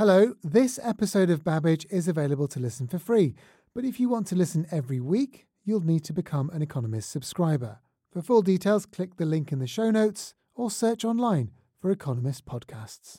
Hello, this episode of Babbage is available to listen for free, but if you want to listen every week, you'll need to become an Economist subscriber. For full details, click the link in the show notes or search online for Economist podcasts.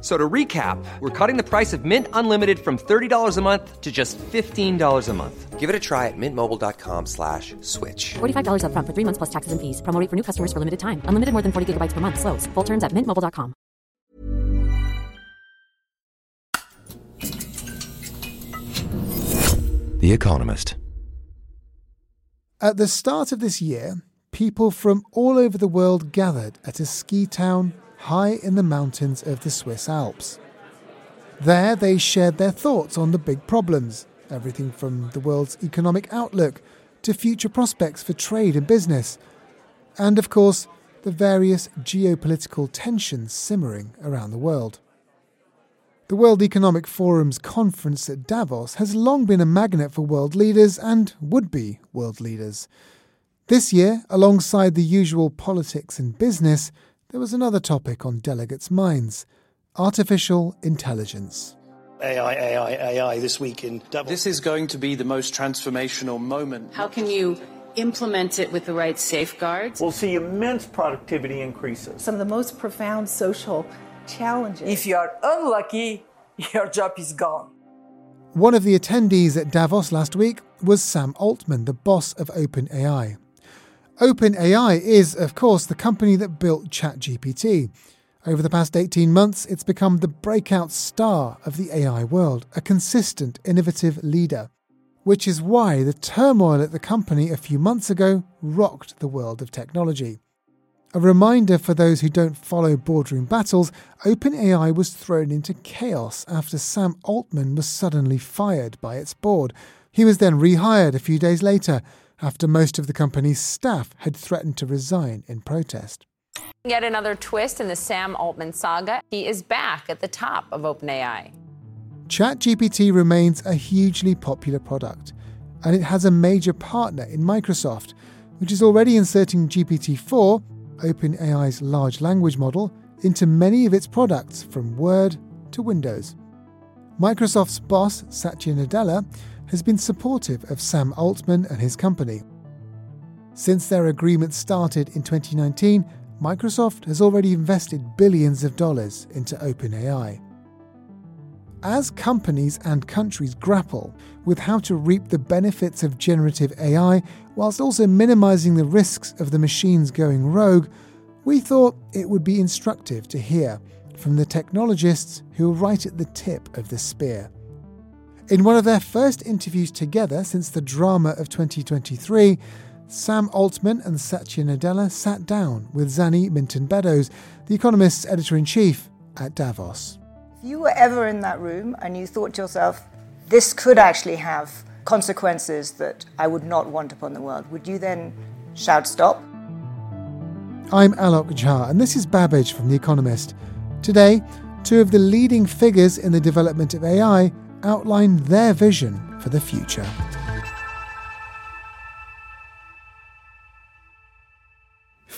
F- So to recap, we're cutting the price of Mint Unlimited from $30 a month to just $15 a month. Give it a try at mintmobile.com slash switch. $45 upfront for three months plus taxes and fees. Promo for new customers for limited time. Unlimited more than 40 gigabytes per month. Slows. Full terms at mintmobile.com. The Economist. At the start of this year, people from all over the world gathered at a ski town high in the mountains of the Swiss Alps. There, they shared their thoughts on the big problems, everything from the world's economic outlook to future prospects for trade and business, and of course, the various geopolitical tensions simmering around the world. The World Economic Forum's conference at Davos has long been a magnet for world leaders and would be world leaders. This year, alongside the usual politics and business, there was another topic on delegates' minds artificial intelligence. AI, AI, AI this week in Davos. This is going to be the most transformational moment. How can you implement it with the right safeguards? We'll see immense productivity increases. some of the most profound social challenges. If you are unlucky, your job is gone. One of the attendees at Davos last week was Sam Altman, the boss of OpenAI. OpenAI is, of course, the company that built ChatGPT. Over the past 18 months, it's become the breakout star of the AI world, a consistent, innovative leader. Which is why the turmoil at the company a few months ago rocked the world of technology. A reminder for those who don't follow boardroom battles OpenAI was thrown into chaos after Sam Altman was suddenly fired by its board. He was then rehired a few days later after most of the company's staff had threatened to resign in protest. Yet another twist in the Sam Altman saga. He is back at the top of OpenAI. ChatGPT remains a hugely popular product, and it has a major partner in Microsoft, which is already inserting GPT 4, OpenAI's large language model, into many of its products from Word to Windows. Microsoft's boss, Satya Nadella, has been supportive of Sam Altman and his company. Since their agreement started in 2019, Microsoft has already invested billions of dollars into OpenAI. As companies and countries grapple with how to reap the benefits of generative AI whilst also minimizing the risks of the machines going rogue, we thought it would be instructive to hear from the technologists who are right at the tip of the spear. In one of their first interviews together since the drama of 2023, Sam Altman and Satya Nadella sat down with Zanny Minton Beddoes, The Economist's editor in chief, at Davos. If you were ever in that room and you thought to yourself, this could actually have consequences that I would not want upon the world, would you then shout stop? I'm Alok Jha, and this is Babbage from The Economist. Today, two of the leading figures in the development of AI outline their vision for the future.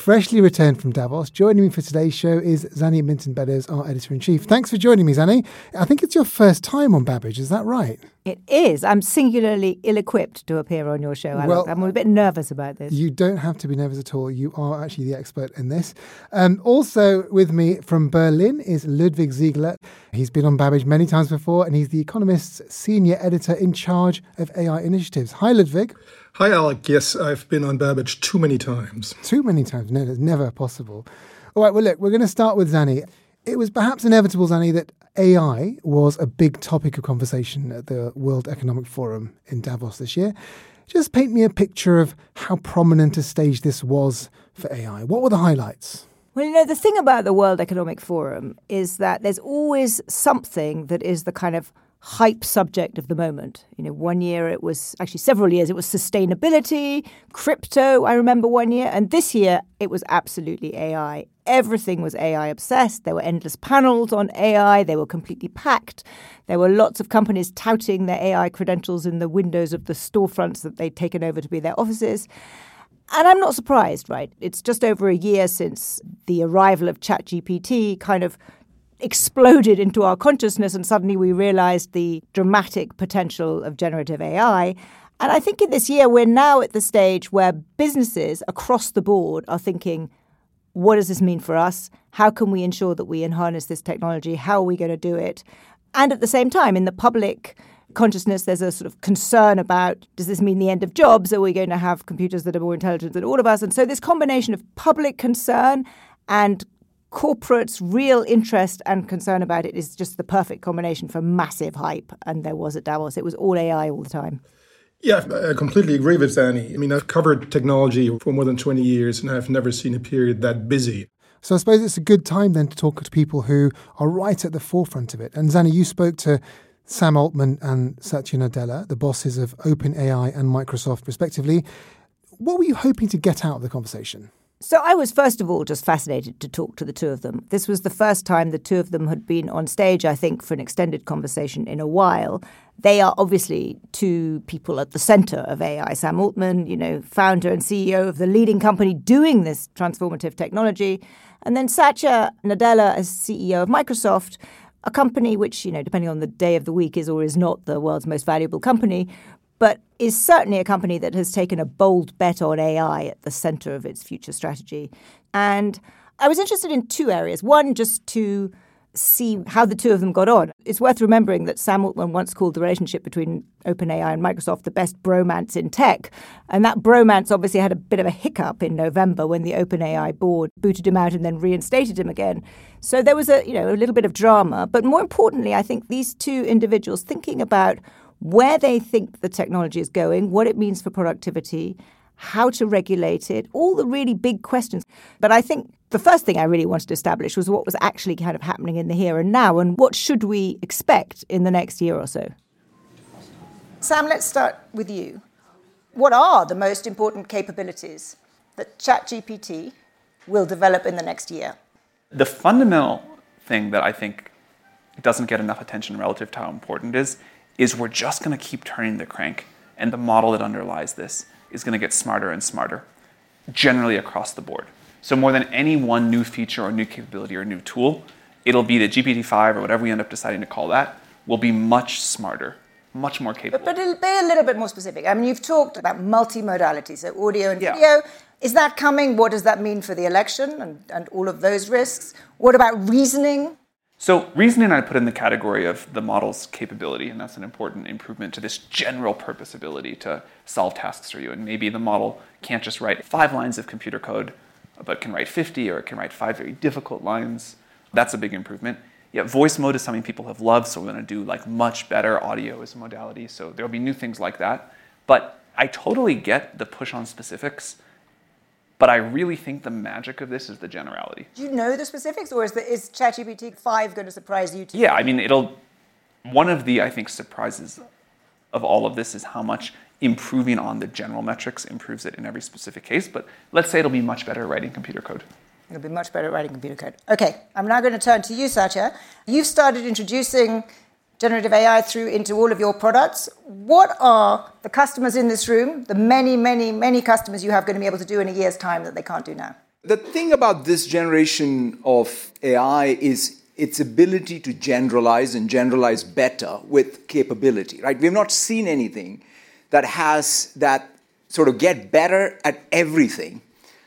Freshly returned from Davos, joining me for today's show is Zanny Minton Beddoes, our editor in chief. Thanks for joining me, Zanny. I think it's your first time on Babbage, is that right? It is. I'm singularly ill equipped to appear on your show. Well, I'm a bit nervous about this. You don't have to be nervous at all. You are actually the expert in this. Um, also with me from Berlin is Ludwig Siegele. He's been on Babbage many times before, and he's the Economist's senior editor in charge of AI initiatives. Hi, Ludwig. Hi, Alok. Yes, I've been on Babbage too many times. Too many times. No, that's never possible. All right, well, look, we're going to start with Zanny. It was perhaps inevitable, Zanny, that AI was a big topic of conversation at the World Economic Forum in Davos this year. Just paint me a picture of how prominent a stage this was for AI. What were the highlights? Well, you know, the thing about the World Economic Forum is that there's always something that is the kind of hype subject of the moment. You know, one year it was actually several years it was sustainability, crypto, I remember one year, and this year it was absolutely AI. Everything was AI obsessed. There were endless panels on AI. They were completely packed. There were lots of companies touting their AI credentials in the windows of the storefronts that they'd taken over to be their offices. And I'm not surprised, right? It's just over a year since the arrival of ChatGPT kind of exploded into our consciousness, and suddenly we realized the dramatic potential of generative AI. And I think in this year, we're now at the stage where businesses across the board are thinking, what does this mean for us? How can we ensure that we harness this technology? How are we going to do it? And at the same time, in the public consciousness, there's a sort of concern about does this mean the end of jobs? Are we going to have computers that are more intelligent than all of us? And so, this combination of public concern and corporates' real interest and concern about it is just the perfect combination for massive hype. And there was at Davos. It was all AI all the time. Yeah, I completely agree with Zanny. I mean, I've covered technology for more than 20 years and I've never seen a period that busy. So I suppose it's a good time then to talk to people who are right at the forefront of it. And Zanny, you spoke to Sam Altman and Satya Nadella, the bosses of OpenAI and Microsoft, respectively. What were you hoping to get out of the conversation? So I was first of all just fascinated to talk to the two of them. This was the first time the two of them had been on stage, I think, for an extended conversation in a while. They are obviously two people at the center of AI. Sam Altman, you know, founder and CEO of the leading company doing this transformative technology, and then Satya Nadella as CEO of Microsoft, a company which, you know, depending on the day of the week is or is not the world's most valuable company, but is certainly a company that has taken a bold bet on AI at the center of its future strategy. And I was interested in two areas. One, just to see how the two of them got on. It's worth remembering that Sam Altman once called the relationship between OpenAI and Microsoft the best bromance in tech. And that bromance obviously had a bit of a hiccup in November when the OpenAI board booted him out and then reinstated him again. So there was a, you know, a little bit of drama. But more importantly, I think these two individuals thinking about where they think the technology is going, what it means for productivity, how to regulate it, all the really big questions. But I think the first thing I really wanted to establish was what was actually kind of happening in the here and now and what should we expect in the next year or so. Sam, let's start with you. What are the most important capabilities that ChatGPT will develop in the next year? The fundamental thing that I think doesn't get enough attention relative to how important it is is we're just going to keep turning the crank, and the model that underlies this is going to get smarter and smarter, generally across the board. So more than any one new feature or new capability or new tool, it'll be the GPT-5 or whatever we end up deciding to call that will be much smarter, much more capable. But, but be a little bit more specific. I mean, you've talked about multimodality, so audio and yeah. video. Is that coming? What does that mean for the election and, and all of those risks? What about reasoning? So reasoning I put in the category of the model's capability, and that's an important improvement to this general purpose ability to solve tasks for you. And maybe the model can't just write five lines of computer code, but can write 50 or it can write five very difficult lines. That's a big improvement. Yet, voice mode is something people have loved, so we're going to do like much better audio as a modality. So there'll be new things like that. But I totally get the push on specifics but I really think the magic of this is the generality. Do you know the specifics, or is, the, is ChatGPT 5 going to surprise you too? Yeah, I mean, it'll. One of the, I think, surprises of all of this is how much improving on the general metrics improves it in every specific case. But let's say it'll be much better at writing computer code. It'll be much better at writing computer code. Okay, I'm now going to turn to you, Satya. You've started introducing generative AI through into all of your products. What are the customers in this room, the many, many, many customers you have going to be able to do in a year's time that they can't do now? The thing about this generation of AI is its ability to generalize and generalize better with capability, right? We've not seen anything that has that sort of get better at everything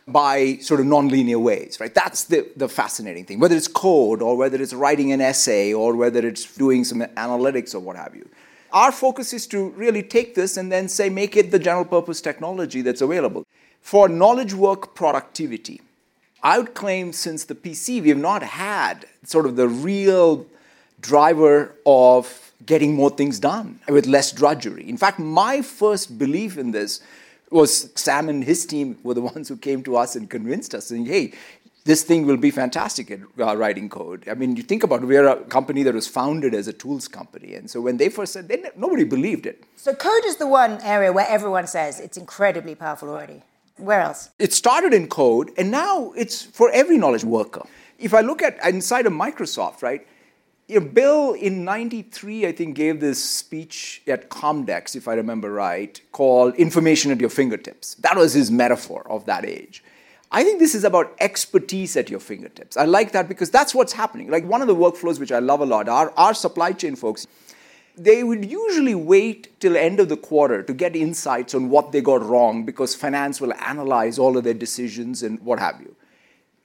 by sort of nonlinear ways, right? That's the, the fascinating thing, whether it's code or whether it's writing an essay or whether it's doing some analytics or what have you. Our focus is to really take this and then say, make it the general purpose technology that's available. For knowledge work productivity, I would claim since the PC, we have not had sort of the real driver of getting more things done with less drudgery. In fact, my first belief in this was Sam and his team were the ones who came to us and convinced us, saying, hey, this thing will be fantastic at uh, writing code. I mean, you think about it, we are a company that was founded as a tools company. And so when they first said, they, nobody believed it. So code is the one area where everyone says it's incredibly powerful already. Where else? It started in code, and now it's for every knowledge worker. If I look at inside of Microsoft, right, you know, Bill in 93, I think, gave this speech at Comdex, if I remember right, called Information at Your Fingertips. That was his metaphor of that age. I think this is about expertise at your fingertips. I like that because that's what's happening. Like one of the workflows which I love a lot, our, our supply chain folks, they would usually wait till end of the quarter to get insights on what they got wrong because finance will analyze all of their decisions and what have you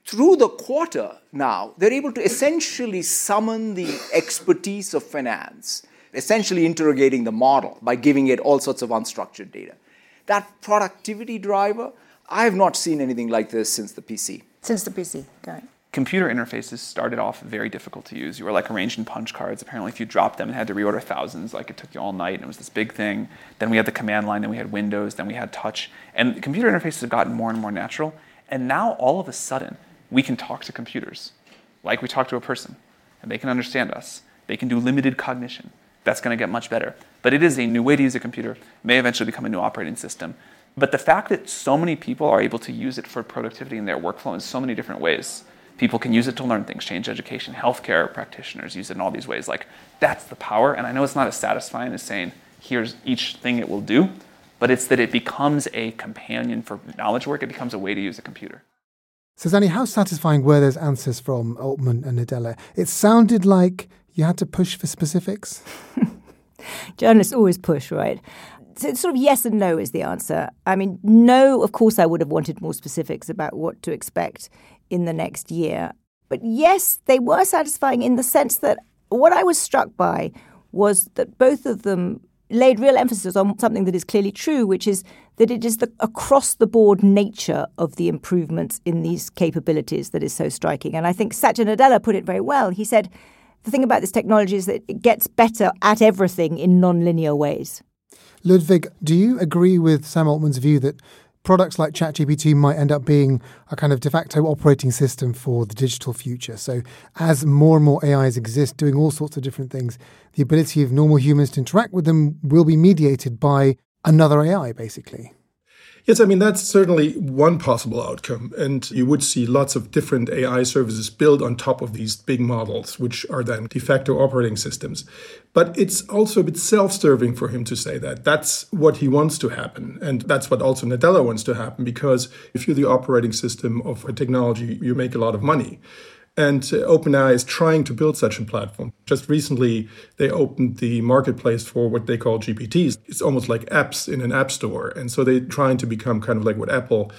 through the quarter now, they're able to essentially summon the expertise of finance, essentially interrogating the model by giving it all sorts of unstructured data. That productivity driver, I have not seen anything like this since the PC. Since the PC, got Computer interfaces started off very difficult to use. You were like arranged in punch cards. Apparently, if you dropped them and had to reorder thousands, like it took you all night, and it was this big thing. Then we had the command line, then we had Windows, then we had touch. And computer interfaces have gotten more and more natural. And now, all of a sudden, we can talk to computers like we talk to a person, and they can understand us. They can do limited cognition. That's going to get much better. But it is a new way to use a computer, may eventually become a new operating system. But the fact that so many people are able to use it for productivity in their workflow in so many different ways, people can use it to learn things, change education, healthcare practitioners use it in all these ways. Like, that's the power. And I know it's not as satisfying as saying, here's each thing it will do, but it's that it becomes a companion for knowledge work, it becomes a way to use a computer. So, Zanny, how satisfying were those answers from Altman and Nadella? It sounded like you had to push for specifics. Journalists always push, right? So sort of yes and no is the answer. I mean, no, of course, I would have wanted more specifics about what to expect in the next year. But yes, they were satisfying in the sense that what I was struck by was that both of them laid real emphasis on something that is clearly true, which is that it is the across the board nature of the improvements in these capabilities that is so striking. And I think Satya Nadella put it very well. He said, the thing about this technology is that it gets better at everything in non-linear ways. Ludwig, do you agree with Sam Altman's view that products like ChatGPT might end up being a kind of de facto operating system for the digital future. So, as more and more AIs exist doing all sorts of different things, the ability of normal humans to interact with them will be mediated by another AI, basically. Yes, I mean, that's certainly one possible outcome. And you would see lots of different AI services built on top of these big models, which are then de facto operating systems. But it's also a bit self serving for him to say that. That's what he wants to happen. And that's what also Nadella wants to happen, because if you're the operating system of a technology, you make a lot of money. And uh, OpenAI is trying to build such a platform. Just recently, they opened the marketplace for what they call GPTs. It's almost like apps in an app store. And so they're trying to become kind of like what Apple's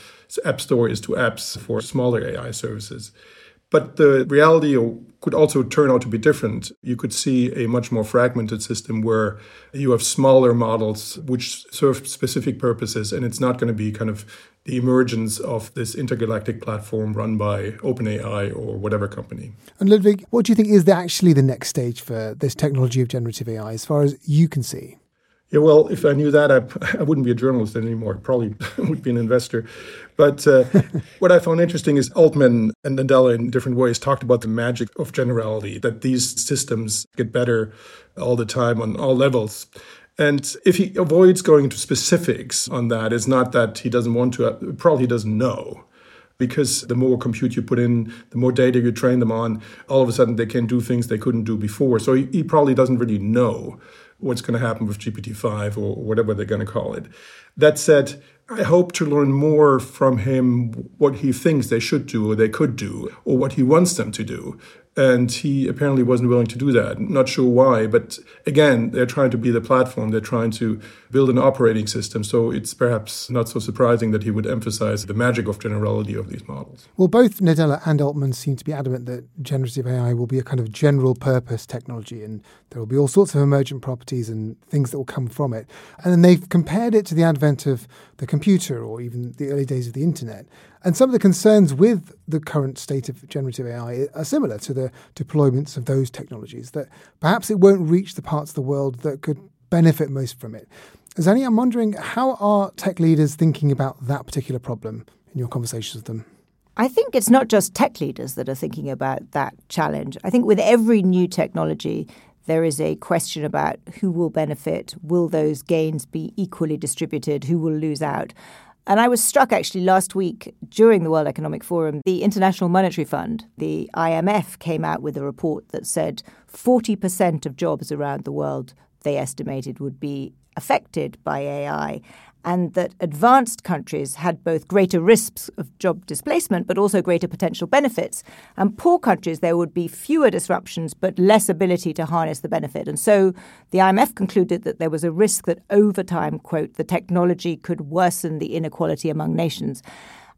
App Store is to apps for smaller AI services. But the reality could also turn out to be different. You could see a much more fragmented system where you have smaller models which serve specific purposes, and it's not going to be kind of the emergence of this intergalactic platform run by OpenAI or whatever company. And Ludwig, what do you think is actually the next stage for this technology of generative AI as far as you can see? Yeah, well, if I knew that, I, I wouldn't be a journalist anymore. Probably would be an investor. But uh, what I found interesting is Altman and Nadella, in different ways, talked about the magic of generality, that these systems get better all the time on all levels. And if he avoids going into specifics on that, it's not that he doesn't want to, probably he doesn't know. Because the more compute you put in, the more data you train them on, all of a sudden they can do things they couldn't do before. So he, he probably doesn't really know what's going to happen with GPT-5 or whatever they're going to call it. That said, I hope to learn more from him what he thinks they should do or they could do or what he wants them to do. And he apparently wasn't willing to do that. Not sure why, but again, they're trying to be the platform. They're trying to build an operating system. So it's perhaps not so surprising that he would emphasize the magic of generality of these models. Well, both Nadella and Altman seem to be adamant that generative AI will be a kind of general purpose technology and there will be all sorts of emergent properties and things that will come from it. And then they've compared it to the advent of the computer or even the early days of the internet. And some of the concerns with the current state of generative AI are similar to the deployments of those technologies, that perhaps it won't reach the parts of the world that could benefit most from it. Zanny, I'm wondering how are tech leaders thinking about that particular problem in your conversations with them? I think it's not just tech leaders that are thinking about that challenge. I think with every new technology, there is a question about who will benefit, will those gains be equally distributed, who will lose out. And I was struck actually last week during the World Economic Forum, the International Monetary Fund, the IMF, came out with a report that said 40% of jobs around the world they estimated would be affected by AI and that advanced countries had both greater risks of job displacement but also greater potential benefits. And poor countries, there would be fewer disruptions but less ability to harness the benefit. And so the IMF concluded that there was a risk that over time, quote, the technology could worsen the inequality among nations.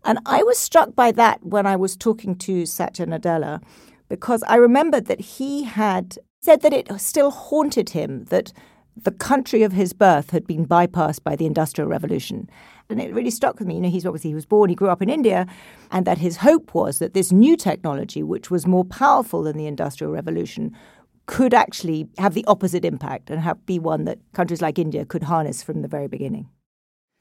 And I was struck by that when I was talking to Satya Nadella because I remembered that he had said that it still haunted him that the country of his birth had been bypassed by the Industrial Revolution. And it really stuck with me. You know, he's obviously he was born, he grew up in India, and that his hope was that this new technology, which was more powerful than the Industrial Revolution, could actually have the opposite impact and have, be one that countries like India could harness from the very beginning.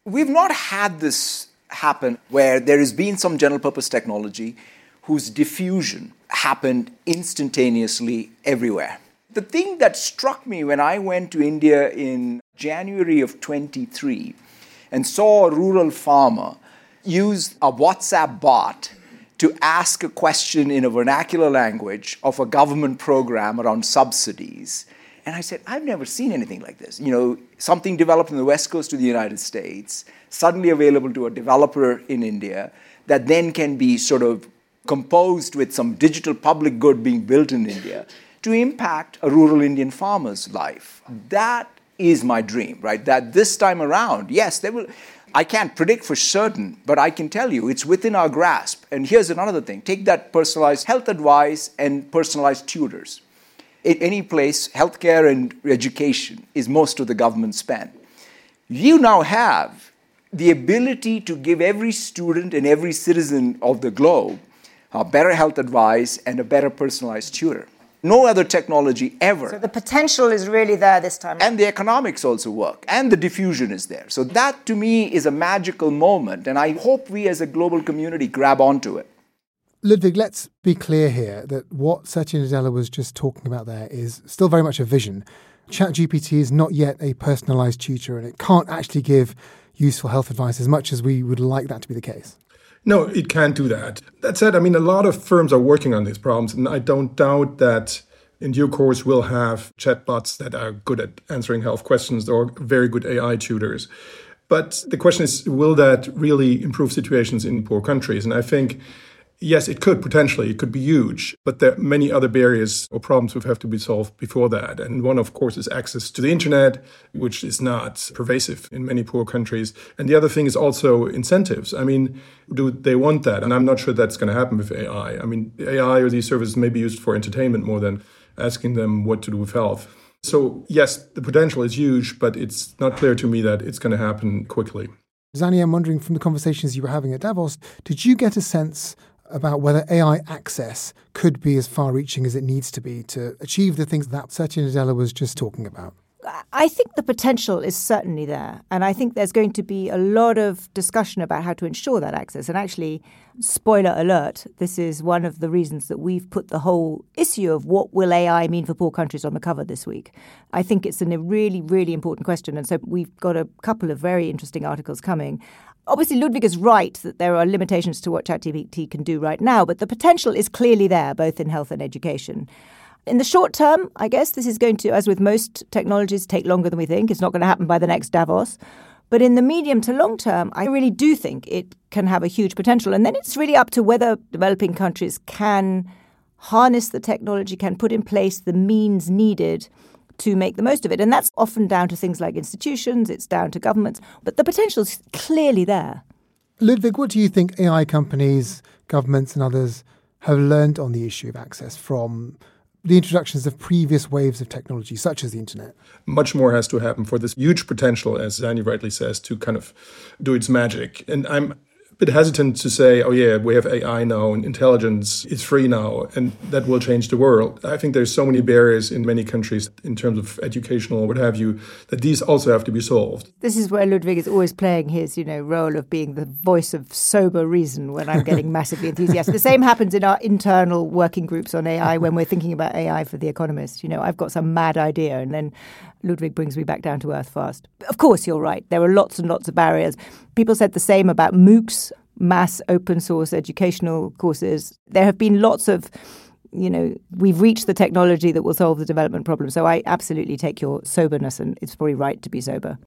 We've not had this happen where there has been some general purpose technology whose diffusion happened instantaneously everywhere. The thing that struck me when I went to India in January of 23 and saw a rural farmer use a WhatsApp bot to ask a question in a vernacular language of a government program around subsidies. And I said, I've never seen anything like this. You know, something developed in the West Coast of the United States, suddenly available to a developer in India, that then can be sort of composed with some digital public good being built in India to impact a rural Indian farmer's life. That is my dream, right? That this time around, yes, there will. I can't predict for certain, but I can tell you it's within our grasp. And here's another thing take that personalized health advice and personalized tutors. In any place, healthcare and education is most of the government spend. You now have the ability to give every student and every citizen of the globe a better health advice and a better personalized tutor. No other technology ever. So the potential is really there this time. And the economics also work, and the diffusion is there. So that to me is a magical moment, and I hope we as a global community grab onto it. Ludwig, let's be clear here that what Satya Nadella was just talking about there is still very much a vision. ChatGPT is not yet a personalized tutor, and it can't actually give useful health advice as much as we would like that to be the case. No, it can't do that. That said, I mean, a lot of firms are working on these problems, and I don't doubt that in due course we'll have chatbots that are good at answering health questions or very good AI tutors. But the question is, will that really improve situations in poor countries? And I think yes, it could potentially, it could be huge, but there are many other barriers or problems would have to be solved before that. And one, of course, is access to the internet, which is not pervasive in many poor countries. And the other thing is also incentives. I mean, do they want that? And I'm not sure that's going to happen with AI. I mean, AI or these services may be used for entertainment more than asking them what to do with health. So, yes, the potential is huge, but it's not clear to me that it's going to happen quickly. Zanny, I'm wondering from the conversations you were having at Davos, did you get a sense about whether AI access could be as far reaching as it needs to be to achieve the things that Satya Nadella was just talking about? I think the potential is certainly there. And I think there's going to be a lot of discussion about how to ensure that access. And actually, spoiler alert, this is one of the reasons that we've put the whole issue of what will AI mean for poor countries on the cover this week. I think it's a really, really important question. And so we've got a couple of very interesting articles coming. Obviously, Ludwig is right that there are limitations to what ChatGPT can do right now, but the potential is clearly there, both in health and education. In the short term, I guess this is going to, as with most technologies, take longer than we think. It's not going to happen by the next Davos. But in the medium to long term, I really do think it can have a huge potential. And then it's really up to whether developing countries can harness the technology, can put in place the means needed to make the most of it. And that's often down to things like institutions, it's down to governments, but the potential is clearly there. Ludwig, what do you think AI companies, governments, and others have learned on the issue of access from the introductions of previous waves of technology, such as the internet? Much more has to happen for this huge potential, as Zanny rightly says, to kind of do its magic. And I'm bit hesitant to say, oh, yeah, we have AI now and intelligence is free now and that will change the world. I think there's so many barriers in many countries in terms of educational or what have you that these also have to be solved. This is where Ludwig is always playing his, you know, role of being the voice of sober reason when I'm getting massively enthusiastic. The same happens in our internal working groups on AI when we're thinking about AI for The Economist. You know, I've got some mad idea and then Ludwig brings me back down to earth fast. Of course, you're right. There are lots and lots of barriers. People said the same about MOOCs, mass open source educational courses. There have been lots of you know, we've reached the technology that will solve the development problem. So I absolutely take your soberness, and it's probably right to be sober.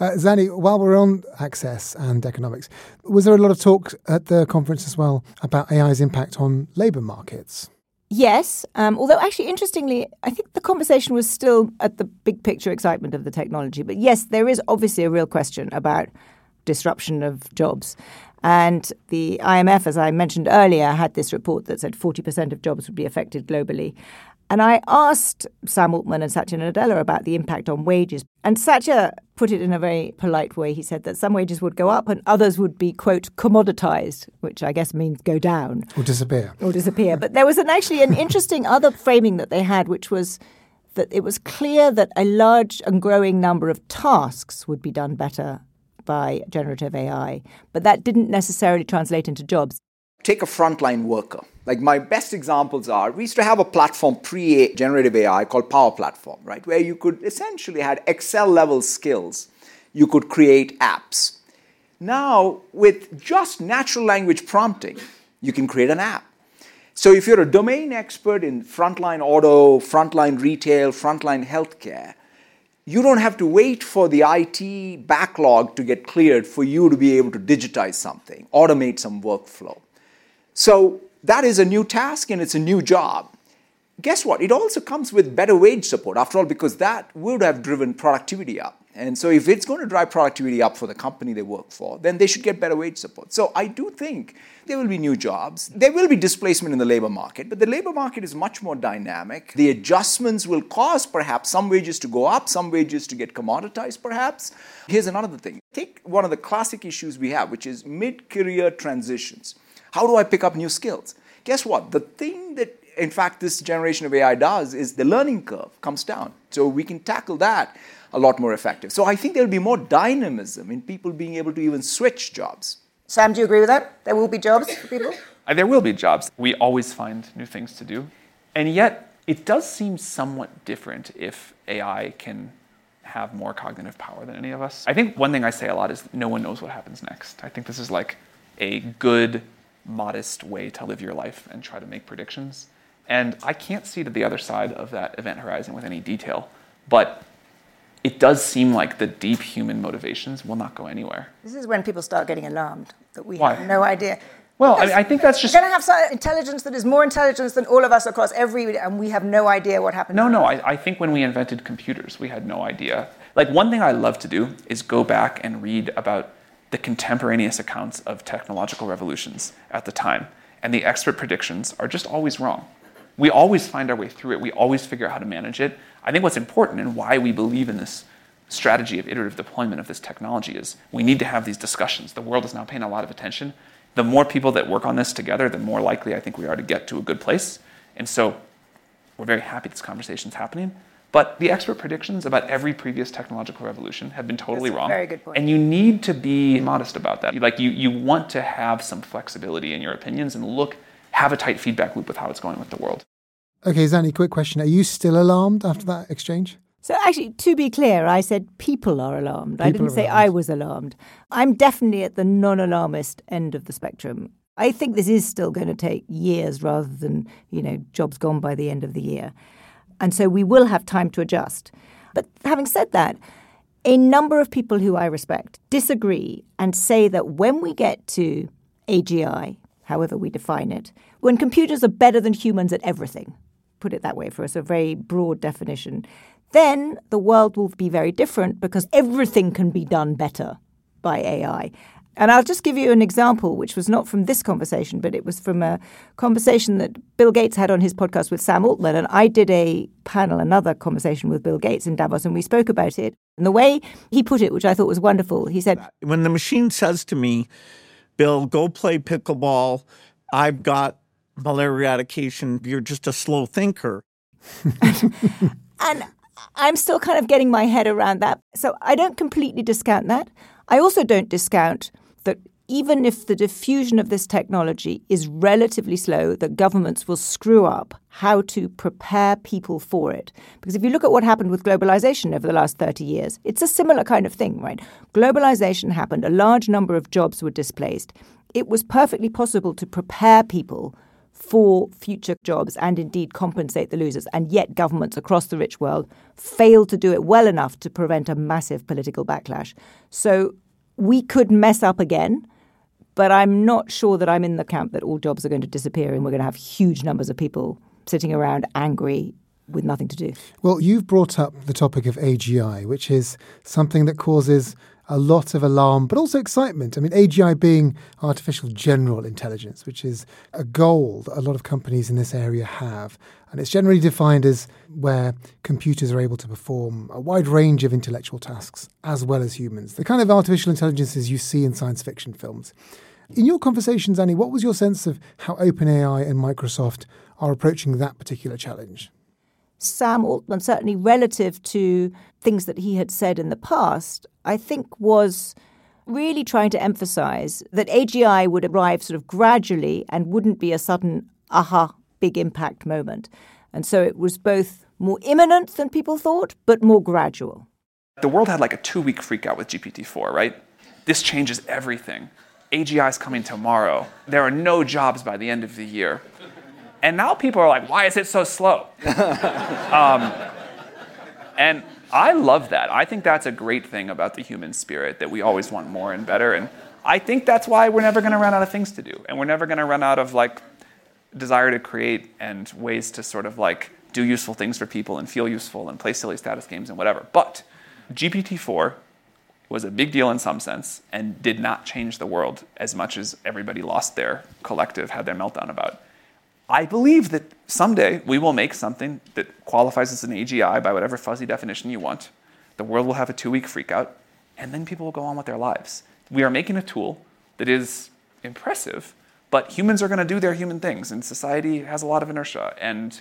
Uh, Zanny, while we're on access and economics, was there a lot of talk at the conference as well about AI's impact on labour markets? Yes, um, although actually, interestingly, I think the conversation was still at the big picture excitement of the technology. But yes, there is obviously a real question about disruption of jobs. And the IMF, as I mentioned earlier, had this report that said 40% of jobs would be affected globally. And I asked Sam Altman and Satya Nadella about the impact on wages. And Satya put it in a very polite way. He said that some wages would go up and others would be, quote, commoditized, which I guess means go down. Or disappear. Or disappear. but there was an, actually an interesting other framing that they had, which was that it was clear that a large and growing number of tasks would be done better by generative AI, but that didn't necessarily translate into jobs. Take a frontline worker. Like my best examples are we used to have a platform pre generative AI called Power Platform, right, where you could essentially had Excel level skills. You could create apps. Now, with just natural language prompting, you can create an app. So if you're a domain expert in frontline auto, frontline retail, frontline healthcare, you don't have to wait for the IT backlog to get cleared for you to be able to digitize something, automate some workflow. So that is a new task and it's a new job. Guess what? It also comes with better wage support, after all, because that would have driven productivity up. And so, if it's going to drive productivity up for the company they work for, then they should get better wage support. So, I do think there will be new jobs. There will be displacement in the labor market, but the labor market is much more dynamic. The adjustments will cause perhaps some wages to go up, some wages to get commoditized, perhaps. Here's another thing take one of the classic issues we have, which is mid career transitions. How do I pick up new skills? Guess what? The thing that in fact this generation of AI does is the learning curve comes down. So we can tackle that a lot more effective. So I think there'll be more dynamism in people being able to even switch jobs. Sam, do you agree with that? There will be jobs for people? Uh, there will be jobs. We always find new things to do. And yet, it does seem somewhat different if AI can have more cognitive power than any of us. I think one thing I say a lot is no one knows what happens next. I think this is like a good, modest way to live your life and try to make predictions. And I can't see to the other side of that event horizon with any detail. But it does seem like the deep human motivations will not go anywhere. This is when people start getting alarmed that we Why? have no idea. Well, I, mean, I, think that's just. We're going to have some intelligence that is more intelligence than all of us across every, and we have no idea what happened. No, no. I, I think when we invented computers, we had no idea. Like one thing I love to do is go back and read about the contemporaneous accounts of technological revolutions at the time, and the expert predictions are just always wrong. We always find our way through it. We always figure out how to manage it. I think what's important and why we believe in this strategy of iterative deployment of this technology is we need to have these discussions. The world is now paying a lot of attention. The more people that work on this together, the more likely I think we are to get to a good place. And so we're very happy this conversation is happening. But the expert predictions about every previous technological revolution have been totally That's wrong. very good point. And you need to be modest about that. Like you, you want to have some flexibility in your opinions and look, have a tight feedback loop with how it's going with the world. Okay, Zanny, quick question. Are you still alarmed after that exchange? So, actually, to be clear, I said people are alarmed. I didn't say alarmed. I was alarmed. I'm definitely at the non alarmist end of the spectrum. I think this is still going to take years rather than, you know, jobs gone by the end of the year. And so we will have time to adjust. But having said that, a number of people who I respect disagree and say that when we get to AGI, however we define it, when computers are better than humans at everything, put it that way for us, a very broad definition, then the world will be very different because everything can be done better by AI. And I'll just give you an example, which was not from this conversation, but it was from a conversation that Bill Gates had on his podcast with Sam Altman. And I did a panel, another conversation with Bill Gates in Davos, and we spoke about it. And the way he put it, which I thought was wonderful, he said, when the machine says to me, Bill, go play pickleball. I've got malaria eradication. You're just a slow thinker. and I'm still kind of getting my head around that. So I don't completely discount that. I also don't discount even if the diffusion of this technology is relatively slow, that governments will screw up how to prepare people for it. Because if you look at what happened with globalization over the last 30 years, it's a similar kind of thing, right? Globalization happened, a large number of jobs were displaced. It was perfectly possible to prepare people for future jobs and indeed compensate the losers. And yet, governments across the rich world failed to do it well enough to prevent a massive political backlash. So we could mess up again. But I'm not sure that I'm in the camp that all jobs are going to disappear and we're going to have huge numbers of people sitting around angry with nothing to do. Well, you've brought up the topic of AGI, which is something that causes a lot of alarm, but also excitement. I mean, AGI being artificial general intelligence, which is a goal that a lot of companies in this area have. And it's generally defined as where computers are able to perform a wide range of intellectual tasks as well as humans, the kind of artificial intelligences you see in science fiction films. In your conversations, Zanny, what was your sense of how OpenAI and Microsoft are approaching that particular challenge? Sam Altman, certainly relative to things that he had said in the past, I think was really trying to emphasize that AGI would arrive sort of gradually and wouldn't be a sudden aha big impact moment. And so it was both more imminent than people thought, but more gradual. The world had like a two week freak out with GPT 4, right? This changes everything. AGI is coming tomorrow. There are no jobs by the end of the year. And now people are like, why is it so slow? um, and I love that. I think that's a great thing about the human spirit that we always want more and better. And I think that's why we're never going to run out of things to do. And we're never going to run out of like desire to create and ways to sort of like do useful things for people and feel useful and play silly status games and whatever. But GPT 4 was a big deal in some sense and did not change the world as much as everybody lost their collective, had their meltdown about. I believe that someday we will make something that qualifies as an AGI by whatever fuzzy definition you want. The world will have a two week freakout, and then people will go on with their lives. We are making a tool that is impressive, but humans are going to do their human things, and society has a lot of inertia. And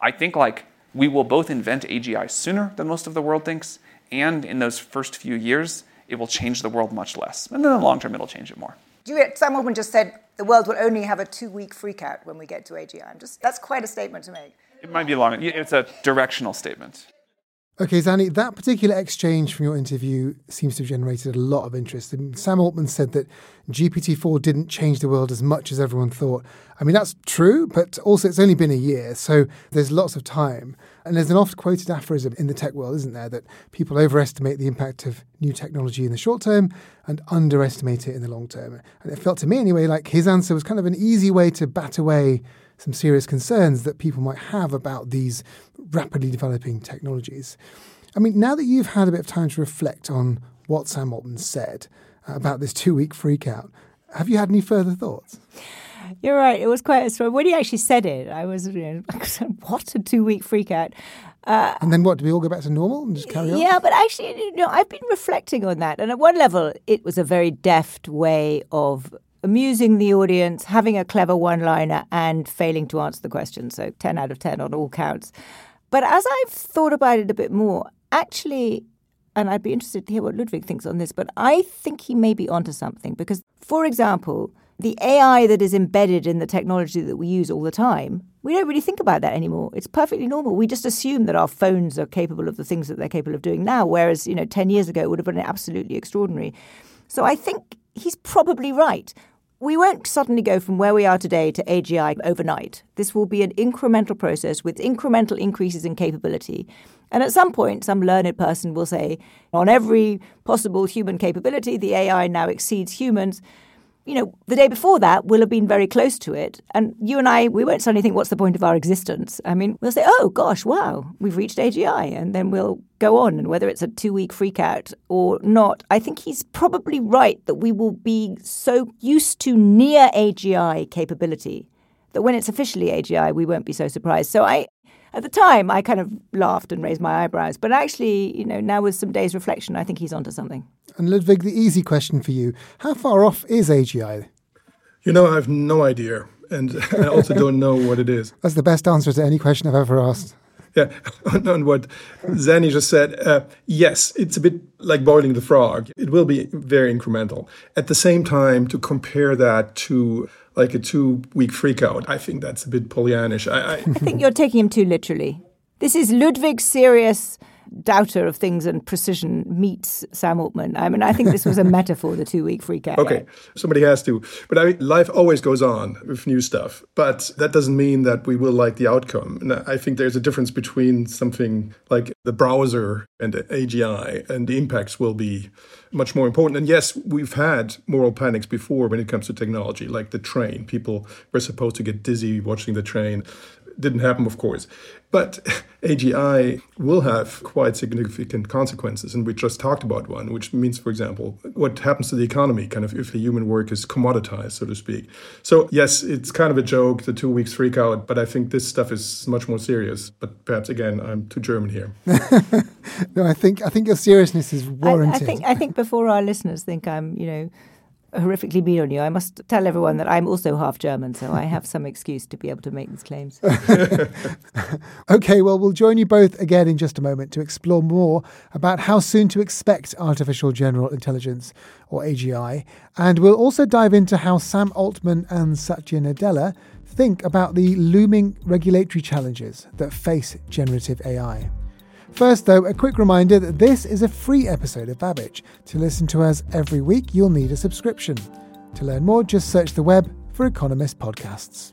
I think like we will both invent AGI sooner than most of the world thinks, and in those first few years, it will change the world much less. And then in the long term, it'll change it more. Altman just said the world will only have a two-week freakout when we get to AGI. I'm just that's quite a statement to make. It might be long. It's a directional statement. Okay, Zanny, that particular exchange from your interview seems to have generated a lot of interest. Sam Altman said that GPT 4 didn't change the world as much as everyone thought. I mean, that's true, but also it's only been a year, so there's lots of time. And there's an oft quoted aphorism in the tech world, isn't there, that people overestimate the impact of new technology in the short term and underestimate it in the long term. And it felt to me, anyway, like his answer was kind of an easy way to bat away some serious concerns that people might have about these rapidly developing technologies. I mean, now that you've had a bit of time to reflect on what Sam Altman said uh, about this two week freakout, have you had any further thoughts? You're right. It was quite a story. When he actually said it, I was, you know, what a two week freakout. Uh, and then what? Do we all go back to normal and just carry on? Yeah, but actually, you know, I've been reflecting on that. And at one level, it was a very deft way of amusing the audience, having a clever one liner, and failing to answer the question. So 10 out of 10 on all counts. But as I've thought about it a bit more, actually, and I'd be interested to hear what Ludwig thinks on this, but I think he may be onto something because, for example, the AI that is embedded in the technology that we use all the time, we don't really think about that anymore. It's perfectly normal. We just assume that our phones are capable of the things that they're capable of doing now, whereas, you know, 10 years ago it would have been absolutely extraordinary. So I think he's probably right. We won't suddenly go from where we are today to AGI overnight. This will be an incremental process with incremental increases in capability. And at some point, some learned person will say, on every possible human capability, the AI now exceeds humans you know, the day before that, we'll have been very close to it. And you and I, we won't suddenly think, what's the point of our existence? I mean, we'll say, oh gosh, wow, we've reached AGI. And then we'll go on. And whether it's a two week freakout or not, I think he's probably right that we will be so used to near AGI capability that when it's officially AGI, we won't be so surprised. So I, at the time, I kind of laughed and raised my eyebrows. But actually, you know, now with some days' reflection, I think he's onto something. And Ludwig, the easy question for you how far off is AGI? You know, I have no idea. And I also don't know what it is. That's the best answer to any question I've ever asked. Yeah, on what Zanny just said, uh, yes, it's a bit like boiling the frog. It will be very incremental. At the same time, to compare that to like a two week freakout, I think that's a bit Pollyannish. I, I, I think you're taking him too literally. This is Ludwig's serious doubter of things and precision meets Sam Altman. I mean, I think this was a metaphor, the two week freak out. Okay, somebody has to. But I mean, life always goes on with new stuff. But that doesn't mean that we will like the outcome. And I think there's a difference between something like the browser and the AGI, and the impacts will be much more important. And yes, we've had moral panics before when it comes to technology, like the train. People were supposed to get dizzy watching the train didn't happen, of course. But AGI will have quite significant consequences. And we just talked about one, which means, for example, what happens to the economy, kind of if the human work is commoditized, so to speak. So, yes, it's kind of a joke, the two weeks freak out, but I think this stuff is much more serious. But perhaps, again, I'm too German here. no, I think, I think your seriousness is warranted. I, I, think, I think before our listeners think I'm, you know, horrifically mean on you, I must tell everyone that I'm also half German, so I have some excuse to be able to make these claims. okay, well, we'll join you both again in just a moment to explore more about how soon to expect artificial general intelligence, or AGI, and we'll also dive into how Sam Altman and Satya Nadella think about the looming regulatory challenges that face generative AI. First, though, a quick reminder that this is a free episode of Babbage. To listen to us every week, you'll need a subscription. To learn more, just search the web for Economist Podcasts.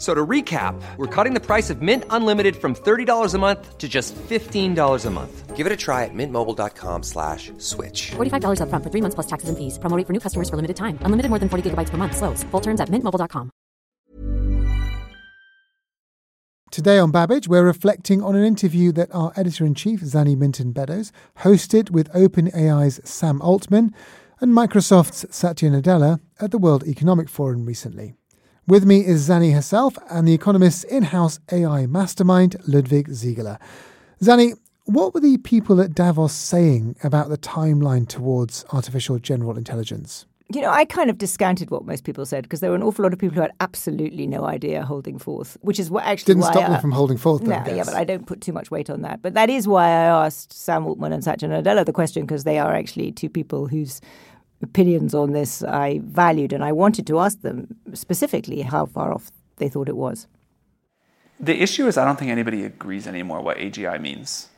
So to recap, we're cutting the price of Mint Unlimited from $30 a month to just $15 a month. Give it a try at mintmobile.com slash switch. $45 up front for three months plus taxes and fees. Promoting for new customers for limited time. Unlimited more than 40 gigabytes per month. Slows. Full terms at mintmobile.com. Today on Babbage, we're reflecting on an interview that our editor-in-chief, Zanny Minton Beddoes, hosted with OpenAI's Sam Altman and Microsoft's Satya Nadella at the World Economic Forum recently. With me is Zanny herself and the Economist's in house AI mastermind, Ludwig Siegele. Zanny, what were the people at Davos saying about the timeline towards artificial general intelligence? You know, I kind of discounted what most people said because there were an awful lot of people who had absolutely no idea holding forth, which is what actually didn't stop I, them from holding forth. No, yeah, but I don't put too much weight on that. But that is why I asked Sam Altman and Satya Nadella the question because they are actually two people whose opinions on this I valued, and I wanted to ask them specifically how far off they thought it was. The issue is, I don't think anybody agrees anymore what AGI means.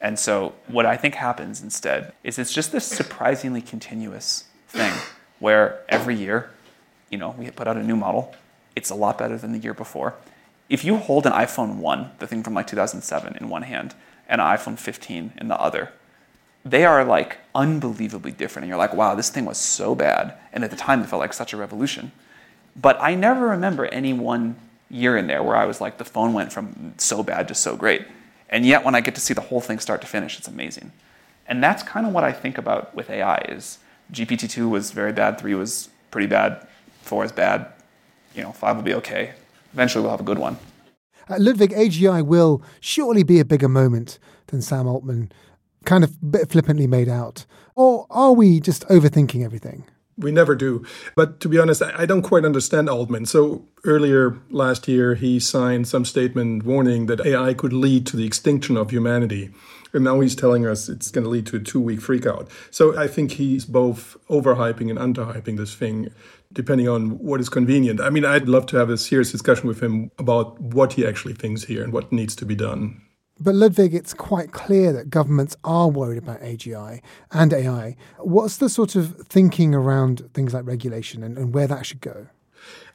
And so, what I think happens instead is it's just this surprisingly continuous thing where every year, you know, we put out a new model. It's a lot better than the year before. If you hold an iPhone 1, the thing from like 2007, in one hand, and an iPhone 15 in the other, they are like unbelievably different. And you're like, wow, this thing was so bad. And at the time, it felt like such a revolution. But I never remember any one year in there where I was like, the phone went from so bad to so great. And yet, when I get to see the whole thing start to finish, it's amazing. And that's kind of what I think about with AI is GPT-2 was very bad, 3 was pretty bad, 4 is bad, you know, 5 will be okay. Eventually we'll have a good one. Uh, Ludwig, AGI will surely be a bigger moment than Sam Altman kind of flippantly made out? Or are we just overthinking everything? We never do. But to be honest, I don't quite understand Altman. So earlier last year, he signed some statement warning that AI could lead to the extinction of humanity. And now he's telling us it's going to lead to a two week freakout. So I think he's both overhyping and underhyping this thing, depending on what is convenient. I mean, I'd love to have a serious discussion with him about what he actually thinks here and what needs to be done. But Ludwig, it's quite clear that governments are worried about AGI and AI. What's the sort of thinking around things like regulation and, and where that should go?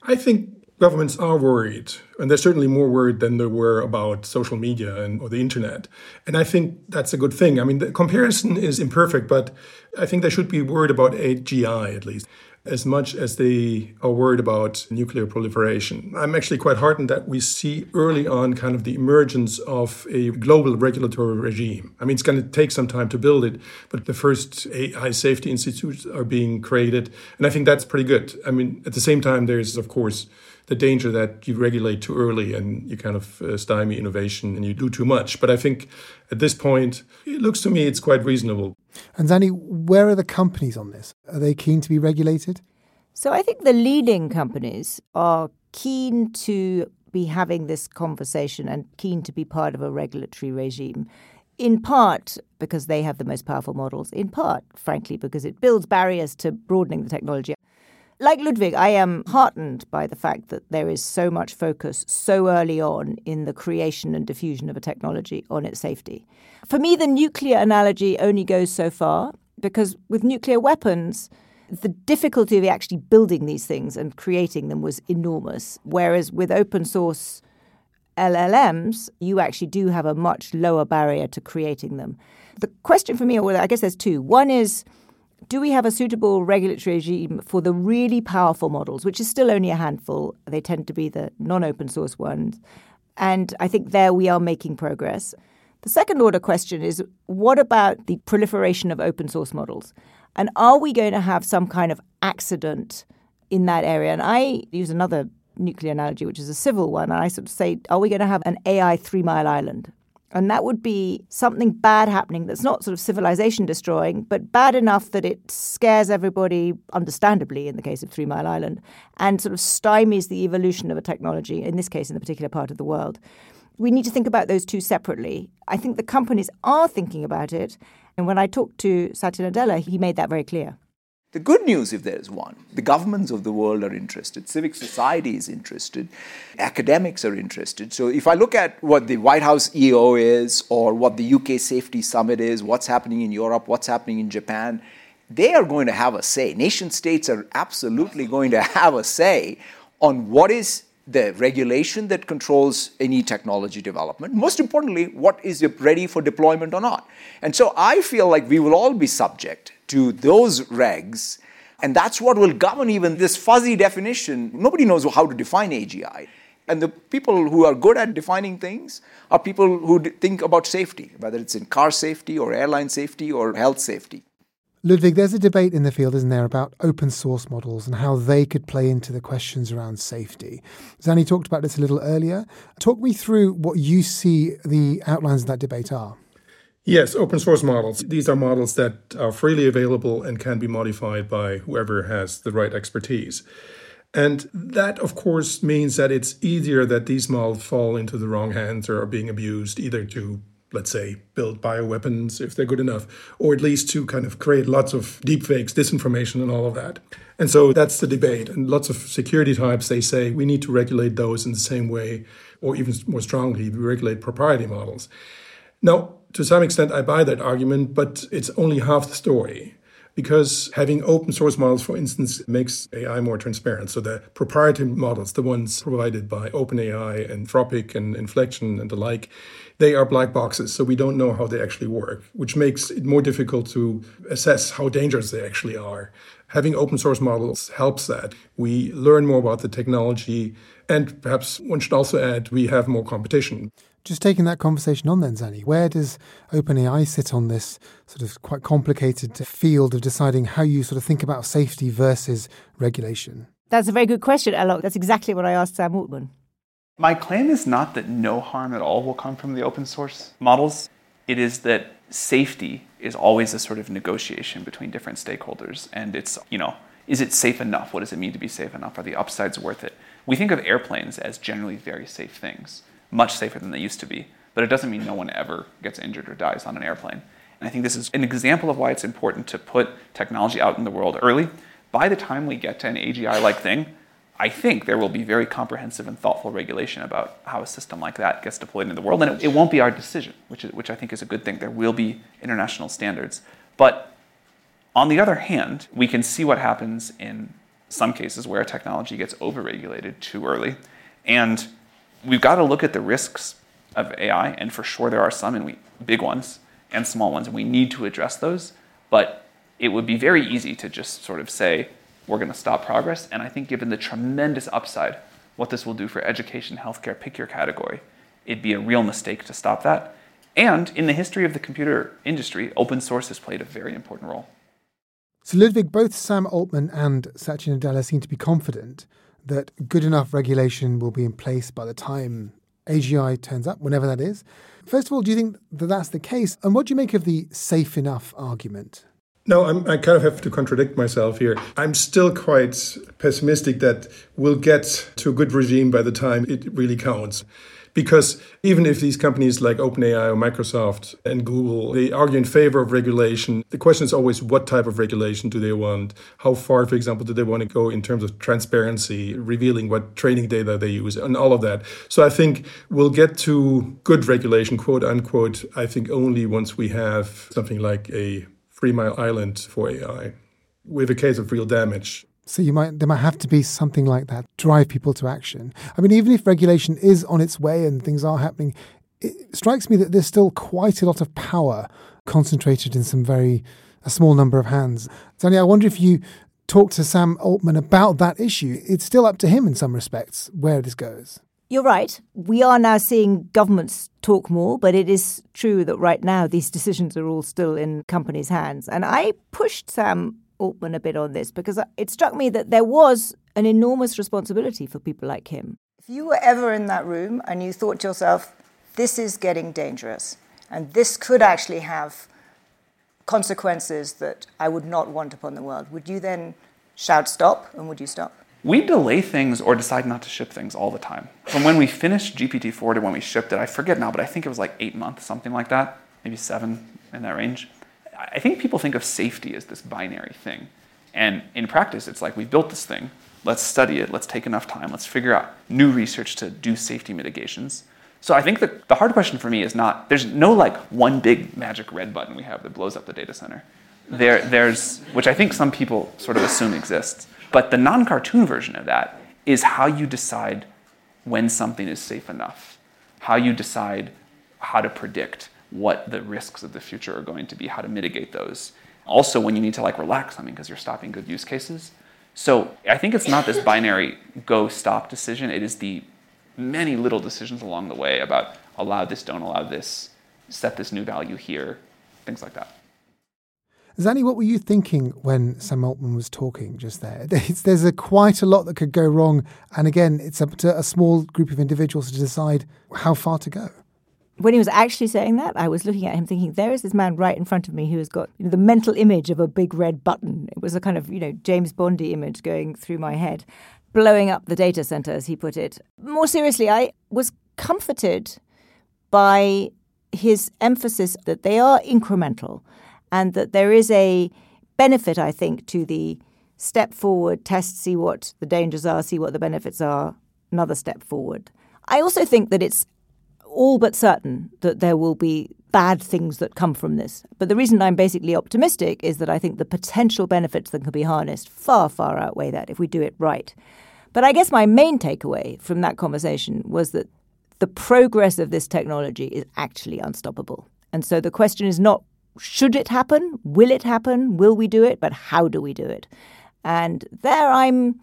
I think governments are worried, and they're certainly more worried than they were about social media and or the internet. And I think that's a good thing. I mean, the comparison is imperfect, but I think they should be worried about AGI at least. As much as they are worried about nuclear proliferation. I'm actually quite heartened that we see early on kind of the emergence of a global regulatory regime. I mean, it's going to take some time to build it, but the first AI safety institutes are being created. And I think that's pretty good. I mean, at the same time, there's, of course, the danger that you regulate too early and you kind of uh, stymie innovation and you do too much. But I think at this point, it looks to me it's quite reasonable. And Zanny, where are the companies on this? Are they keen to be regulated? So I think the leading companies are keen to be having this conversation and keen to be part of a regulatory regime. In part because they have the most powerful models, in part, frankly, because it builds barriers to broadening the technology. Like Ludwig, I am heartened by the fact that there is so much focus so early on in the creation and diffusion of a technology on its safety. For me, the nuclear analogy only goes so far because with nuclear weapons, the difficulty of actually building these things and creating them was enormous. Whereas with open source LLMs, you actually do have a much lower barrier to creating them. The question for me, well, I guess there's two. One is, do we have a suitable regulatory regime for the really powerful models, which is still only a handful? They tend to be the non open source ones. And I think there we are making progress. The second order question is what about the proliferation of open source models? And are we going to have some kind of accident in that area? And I use another nuclear analogy, which is a civil one. And I sort of say, are we going to have an AI Three Mile Island? And that would be something bad happening that's not sort of civilization destroying, but bad enough that it scares everybody, understandably, in the case of Three Mile Island, and sort of stymies the evolution of a technology, in this case, in a particular part of the world. We need to think about those two separately. I think the companies are thinking about it. And when I talked to Satya Nadella, he made that very clear. The good news, if there is one, the governments of the world are interested, civic society is interested, academics are interested. So if I look at what the White House EO is, or what the UK Safety Summit is, what's happening in Europe, what's happening in Japan, they are going to have a say. Nation states are absolutely going to have a say on what is the regulation that controls any technology development. Most importantly, what is ready for deployment or not. And so I feel like we will all be subject to those regs. And that's what will govern even this fuzzy definition. Nobody knows how to define AGI. And the people who are good at defining things are people who think about safety, whether it's in car safety or airline safety or health safety. Ludwig, there's a debate in the field, isn't there, about open source models and how they could play into the questions around safety. Zanny talked about this a little earlier. Talk me through what you see the outlines of that debate are. Yes, open source models. These are models that are freely available and can be modified by whoever has the right expertise. And that, of course, means that it's easier that these models fall into the wrong hands or are being abused either to, let's say, build bioweapons if they're good enough, or at least to kind of create lots of deepfakes, disinformation, and all of that. And so that's the debate. And lots of security types, they say we need to regulate those in the same way, or even more strongly, we regulate propriety models. Now, to some extent, I buy that argument, but it's only half the story. Because having open source models, for instance, makes AI more transparent. So the proprietary models, the ones provided by OpenAI, and Anthropic, and Inflection, and the like, they are black boxes. So we don't know how they actually work, which makes it more difficult to assess how dangerous they actually are. Having open source models helps that. We learn more about the technology, and perhaps one should also add we have more competition. Just taking that conversation on then, Zanny, where does OpenAI sit on this sort of quite complicated field of deciding how you sort of think about safety versus regulation? That's a very good question, Alok. That's exactly what I asked Sam Altman. My claim is not that no harm at all will come from the open source models. It is that safety is always a sort of negotiation between different stakeholders. And it's, you know, is it safe enough? What does it mean to be safe enough? Are the upsides worth it? We think of airplanes as generally very safe things much safer than they used to be. But it doesn't mean no one ever gets injured or dies on an airplane. And I think this is an example of why it's important to put technology out in the world early. By the time we get to an AGI like thing, I think there will be very comprehensive and thoughtful regulation about how a system like that gets deployed in the world. And it, it won't be our decision, which, is, which I think is a good thing. There will be international standards. But on the other hand, we can see what happens in some cases where technology gets overregulated too early. And we've got to look at the risks of AI, and for sure there are some, and we big ones and small ones, and we need to address those. But it would be very easy to just sort of say we're going to stop progress. And I think, given the tremendous upside, what this will do for education, healthcare, pick your category, it'd be a real mistake to stop that. And in the history of the computer industry, open source has played a very important role. So, Ludwig, both Sam Altman and Satya Nadella seem to be confident that good enough regulation will be in place by the time AGI turns up, whenever that is. First of all, do you think that that's the case? And what do you make of the safe enough argument? No, I'm, i kind of have to contradict myself here. I'm still quite pessimistic that we'll get to a good regime by the time it really counts. Because even if these companies like OpenAI or Microsoft and Google, they argue in favor of regulation, the question is always what type of regulation do they want? How far, for example, do they want to go in terms of transparency, revealing what training data they use, and all of that. So I think we'll get to good regulation, quote unquote, I think only once we have something like a Three Mile Island for AI with a case of real damage. So you might there might have to be something like that drive people to action. I mean, even if regulation is on its way and things are happening, it strikes me that there's still quite a lot of power concentrated in some very a small number of hands. Zanny, I wonder if you talk to Sam Altman about that issue. It's still up to him in some respects where this goes. You're right. We are now seeing governments talk more, but it is true that right now these decisions are all still in companies' hands. And I pushed Sam Altman a bit on this because it struck me that there was an enormous responsibility for people like him. If you were ever in that room and you thought to yourself, this is getting dangerous, and this could actually have consequences that I would not want upon the world, would you then shout stop and would you stop? We delay things or decide not to ship things all the time. From when we finished GPT-4 to when we shipped it, I forget now, but I think it was like eight months, something like that, maybe seven in that range. I think people think of safety as this binary thing. And in practice, it's like we've built this thing, let's study it, let's take enough time, let's figure out new research to do safety mitigations. So I think the, the hard question for me is not, there's no like one big magic red button we have that blows up the data center. There, there's, which I think some people sort of assume exists. But the non cartoon version of that is how you decide when something is safe enough, how you decide how to predict what the risks of the future are going to be, how to mitigate those. Also, when you need to like relax something because you're stopping good use cases. So I think it's not this binary go stop decision. It is the many little decisions along the way about allow this, don't allow this, set this new value here, things like that. Zanny, what were you thinking when Sam Altman was talking just there? There's a, quite a lot that could go wrong. And again, it's up to a small group of individuals to decide how far to go. When he was actually saying that, I was looking at him thinking, there is this man right in front of me who has got you know, the mental image of a big red button. It was a kind of, you know, James Bondy image going through my head, blowing up the data center, as he put it. More seriously, I was comforted by his emphasis that they are incremental and that there is a benefit, I think, to the step forward, test, see what the dangers are, see what the benefits are, another step forward. I also think that it's all but certain that there will be bad things that come from this. But the reason I'm basically optimistic is that I think the potential benefits that can be harnessed far, far outweigh that if we do it right. But I guess my main takeaway from that conversation was that the progress of this technology is actually unstoppable. And so the question is not should it happen? Will it happen? Will we do it? But how do we do it? And there I'm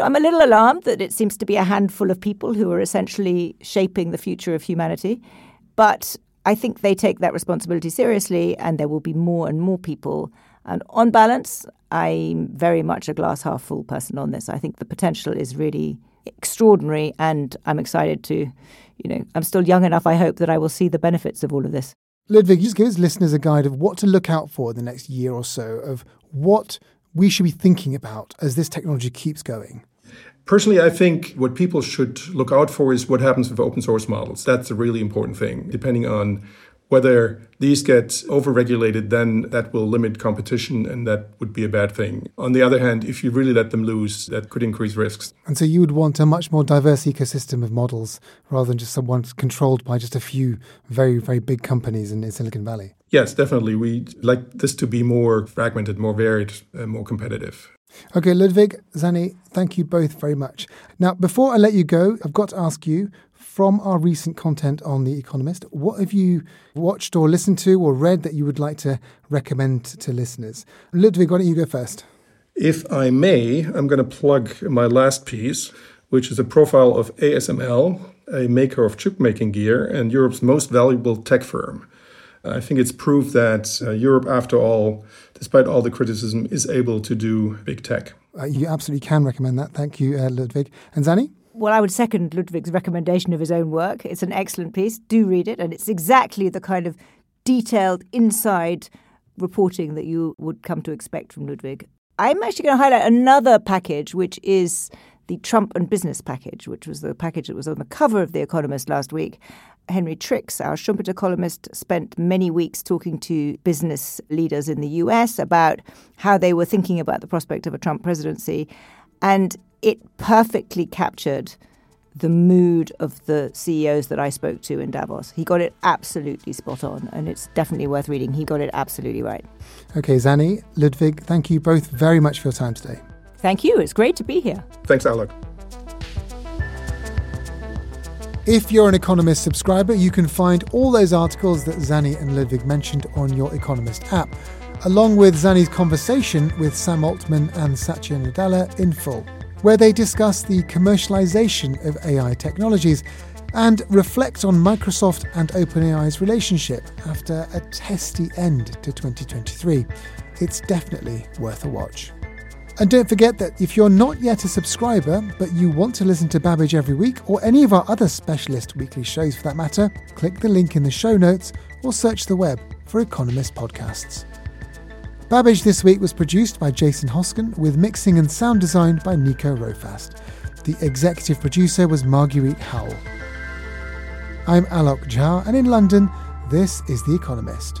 I'm a little alarmed that it seems to be a handful of people who are essentially shaping the future of humanity. But I think they take that responsibility seriously, and there will be more and more people. And on balance, I'm very much a glass half full person on this. I think the potential is really extraordinary, and I'm excited to, you know, I'm still young enough, I hope, that I will see the benefits of all of this. Ludwig, just give listeners a guide of what to look out for the next year or so, of what we should be thinking about as this technology keeps going. Personally, I think what people should look out for is what happens with open source models. That's a really important thing, depending on whether these get overregulated, then that will limit competition and that would be a bad thing. On the other hand, if you really let them loose, that could increase risks. And so you would want a much more diverse ecosystem of models rather than just someone controlled by just a few very, very big companies in Silicon Valley. Yes, definitely. We like this to be more fragmented, more varied, more competitive. Okay, Ludwig, Zanny, thank you both very much. Now, before I let you go, I've got to ask you from our recent content on The Economist, what have you watched or listened to or read that you would like to recommend to listeners? Ludwig, why don't you go first? If I may, I'm going to plug my last piece, which is a profile of ASML, a maker of chip making gear and Europe's most valuable tech firm. I think it's proof that uh, Europe, after all, despite all the criticism, is able to do big tech. Uh, you absolutely can recommend that. Thank you, uh, Ludwig. And Zanny? Well, I would second Ludwig's recommendation of his own work. It's an excellent piece. Do read it. And it's exactly the kind of detailed inside reporting that you would come to expect from Ludwig. I'm actually going to highlight another package, which is the Trump and Business package, which was the package that was on the cover of The Economist last week. Henry Tricks, our Schumpeter columnist, spent many weeks talking to business leaders in the US about how they were thinking about the prospect of a Trump presidency. And it perfectly captured the mood of the CEOs that I spoke to in Davos. He got it absolutely spot on, and it's definitely worth reading. He got it absolutely right. Okay, Zanny, Ludwig, thank you both very much for your time today. Thank you. It's great to be here. Thanks, Alok. If you're an Economist subscriber, you can find all those articles that Zanny and Ludwig mentioned on your Economist app, along with Zanny's conversation with Sam Altman and Satya Nadella in full, where they discuss the commercialization of AI technologies and reflect on Microsoft and OpenAI's relationship after a testy end to 2023. It's definitely worth a watch. And don't forget that if you're not yet a subscriber, but you want to listen to Babbage every week, or any of our other specialist weekly shows for that matter, click the link in the show notes or search the web for Economist podcasts. Babbage this week was produced by Jason Hoskin with mixing and sound design by Nico Rofast. The executive producer was Marguerite Howell. I'm Alok Jha, and in London, this is The Economist.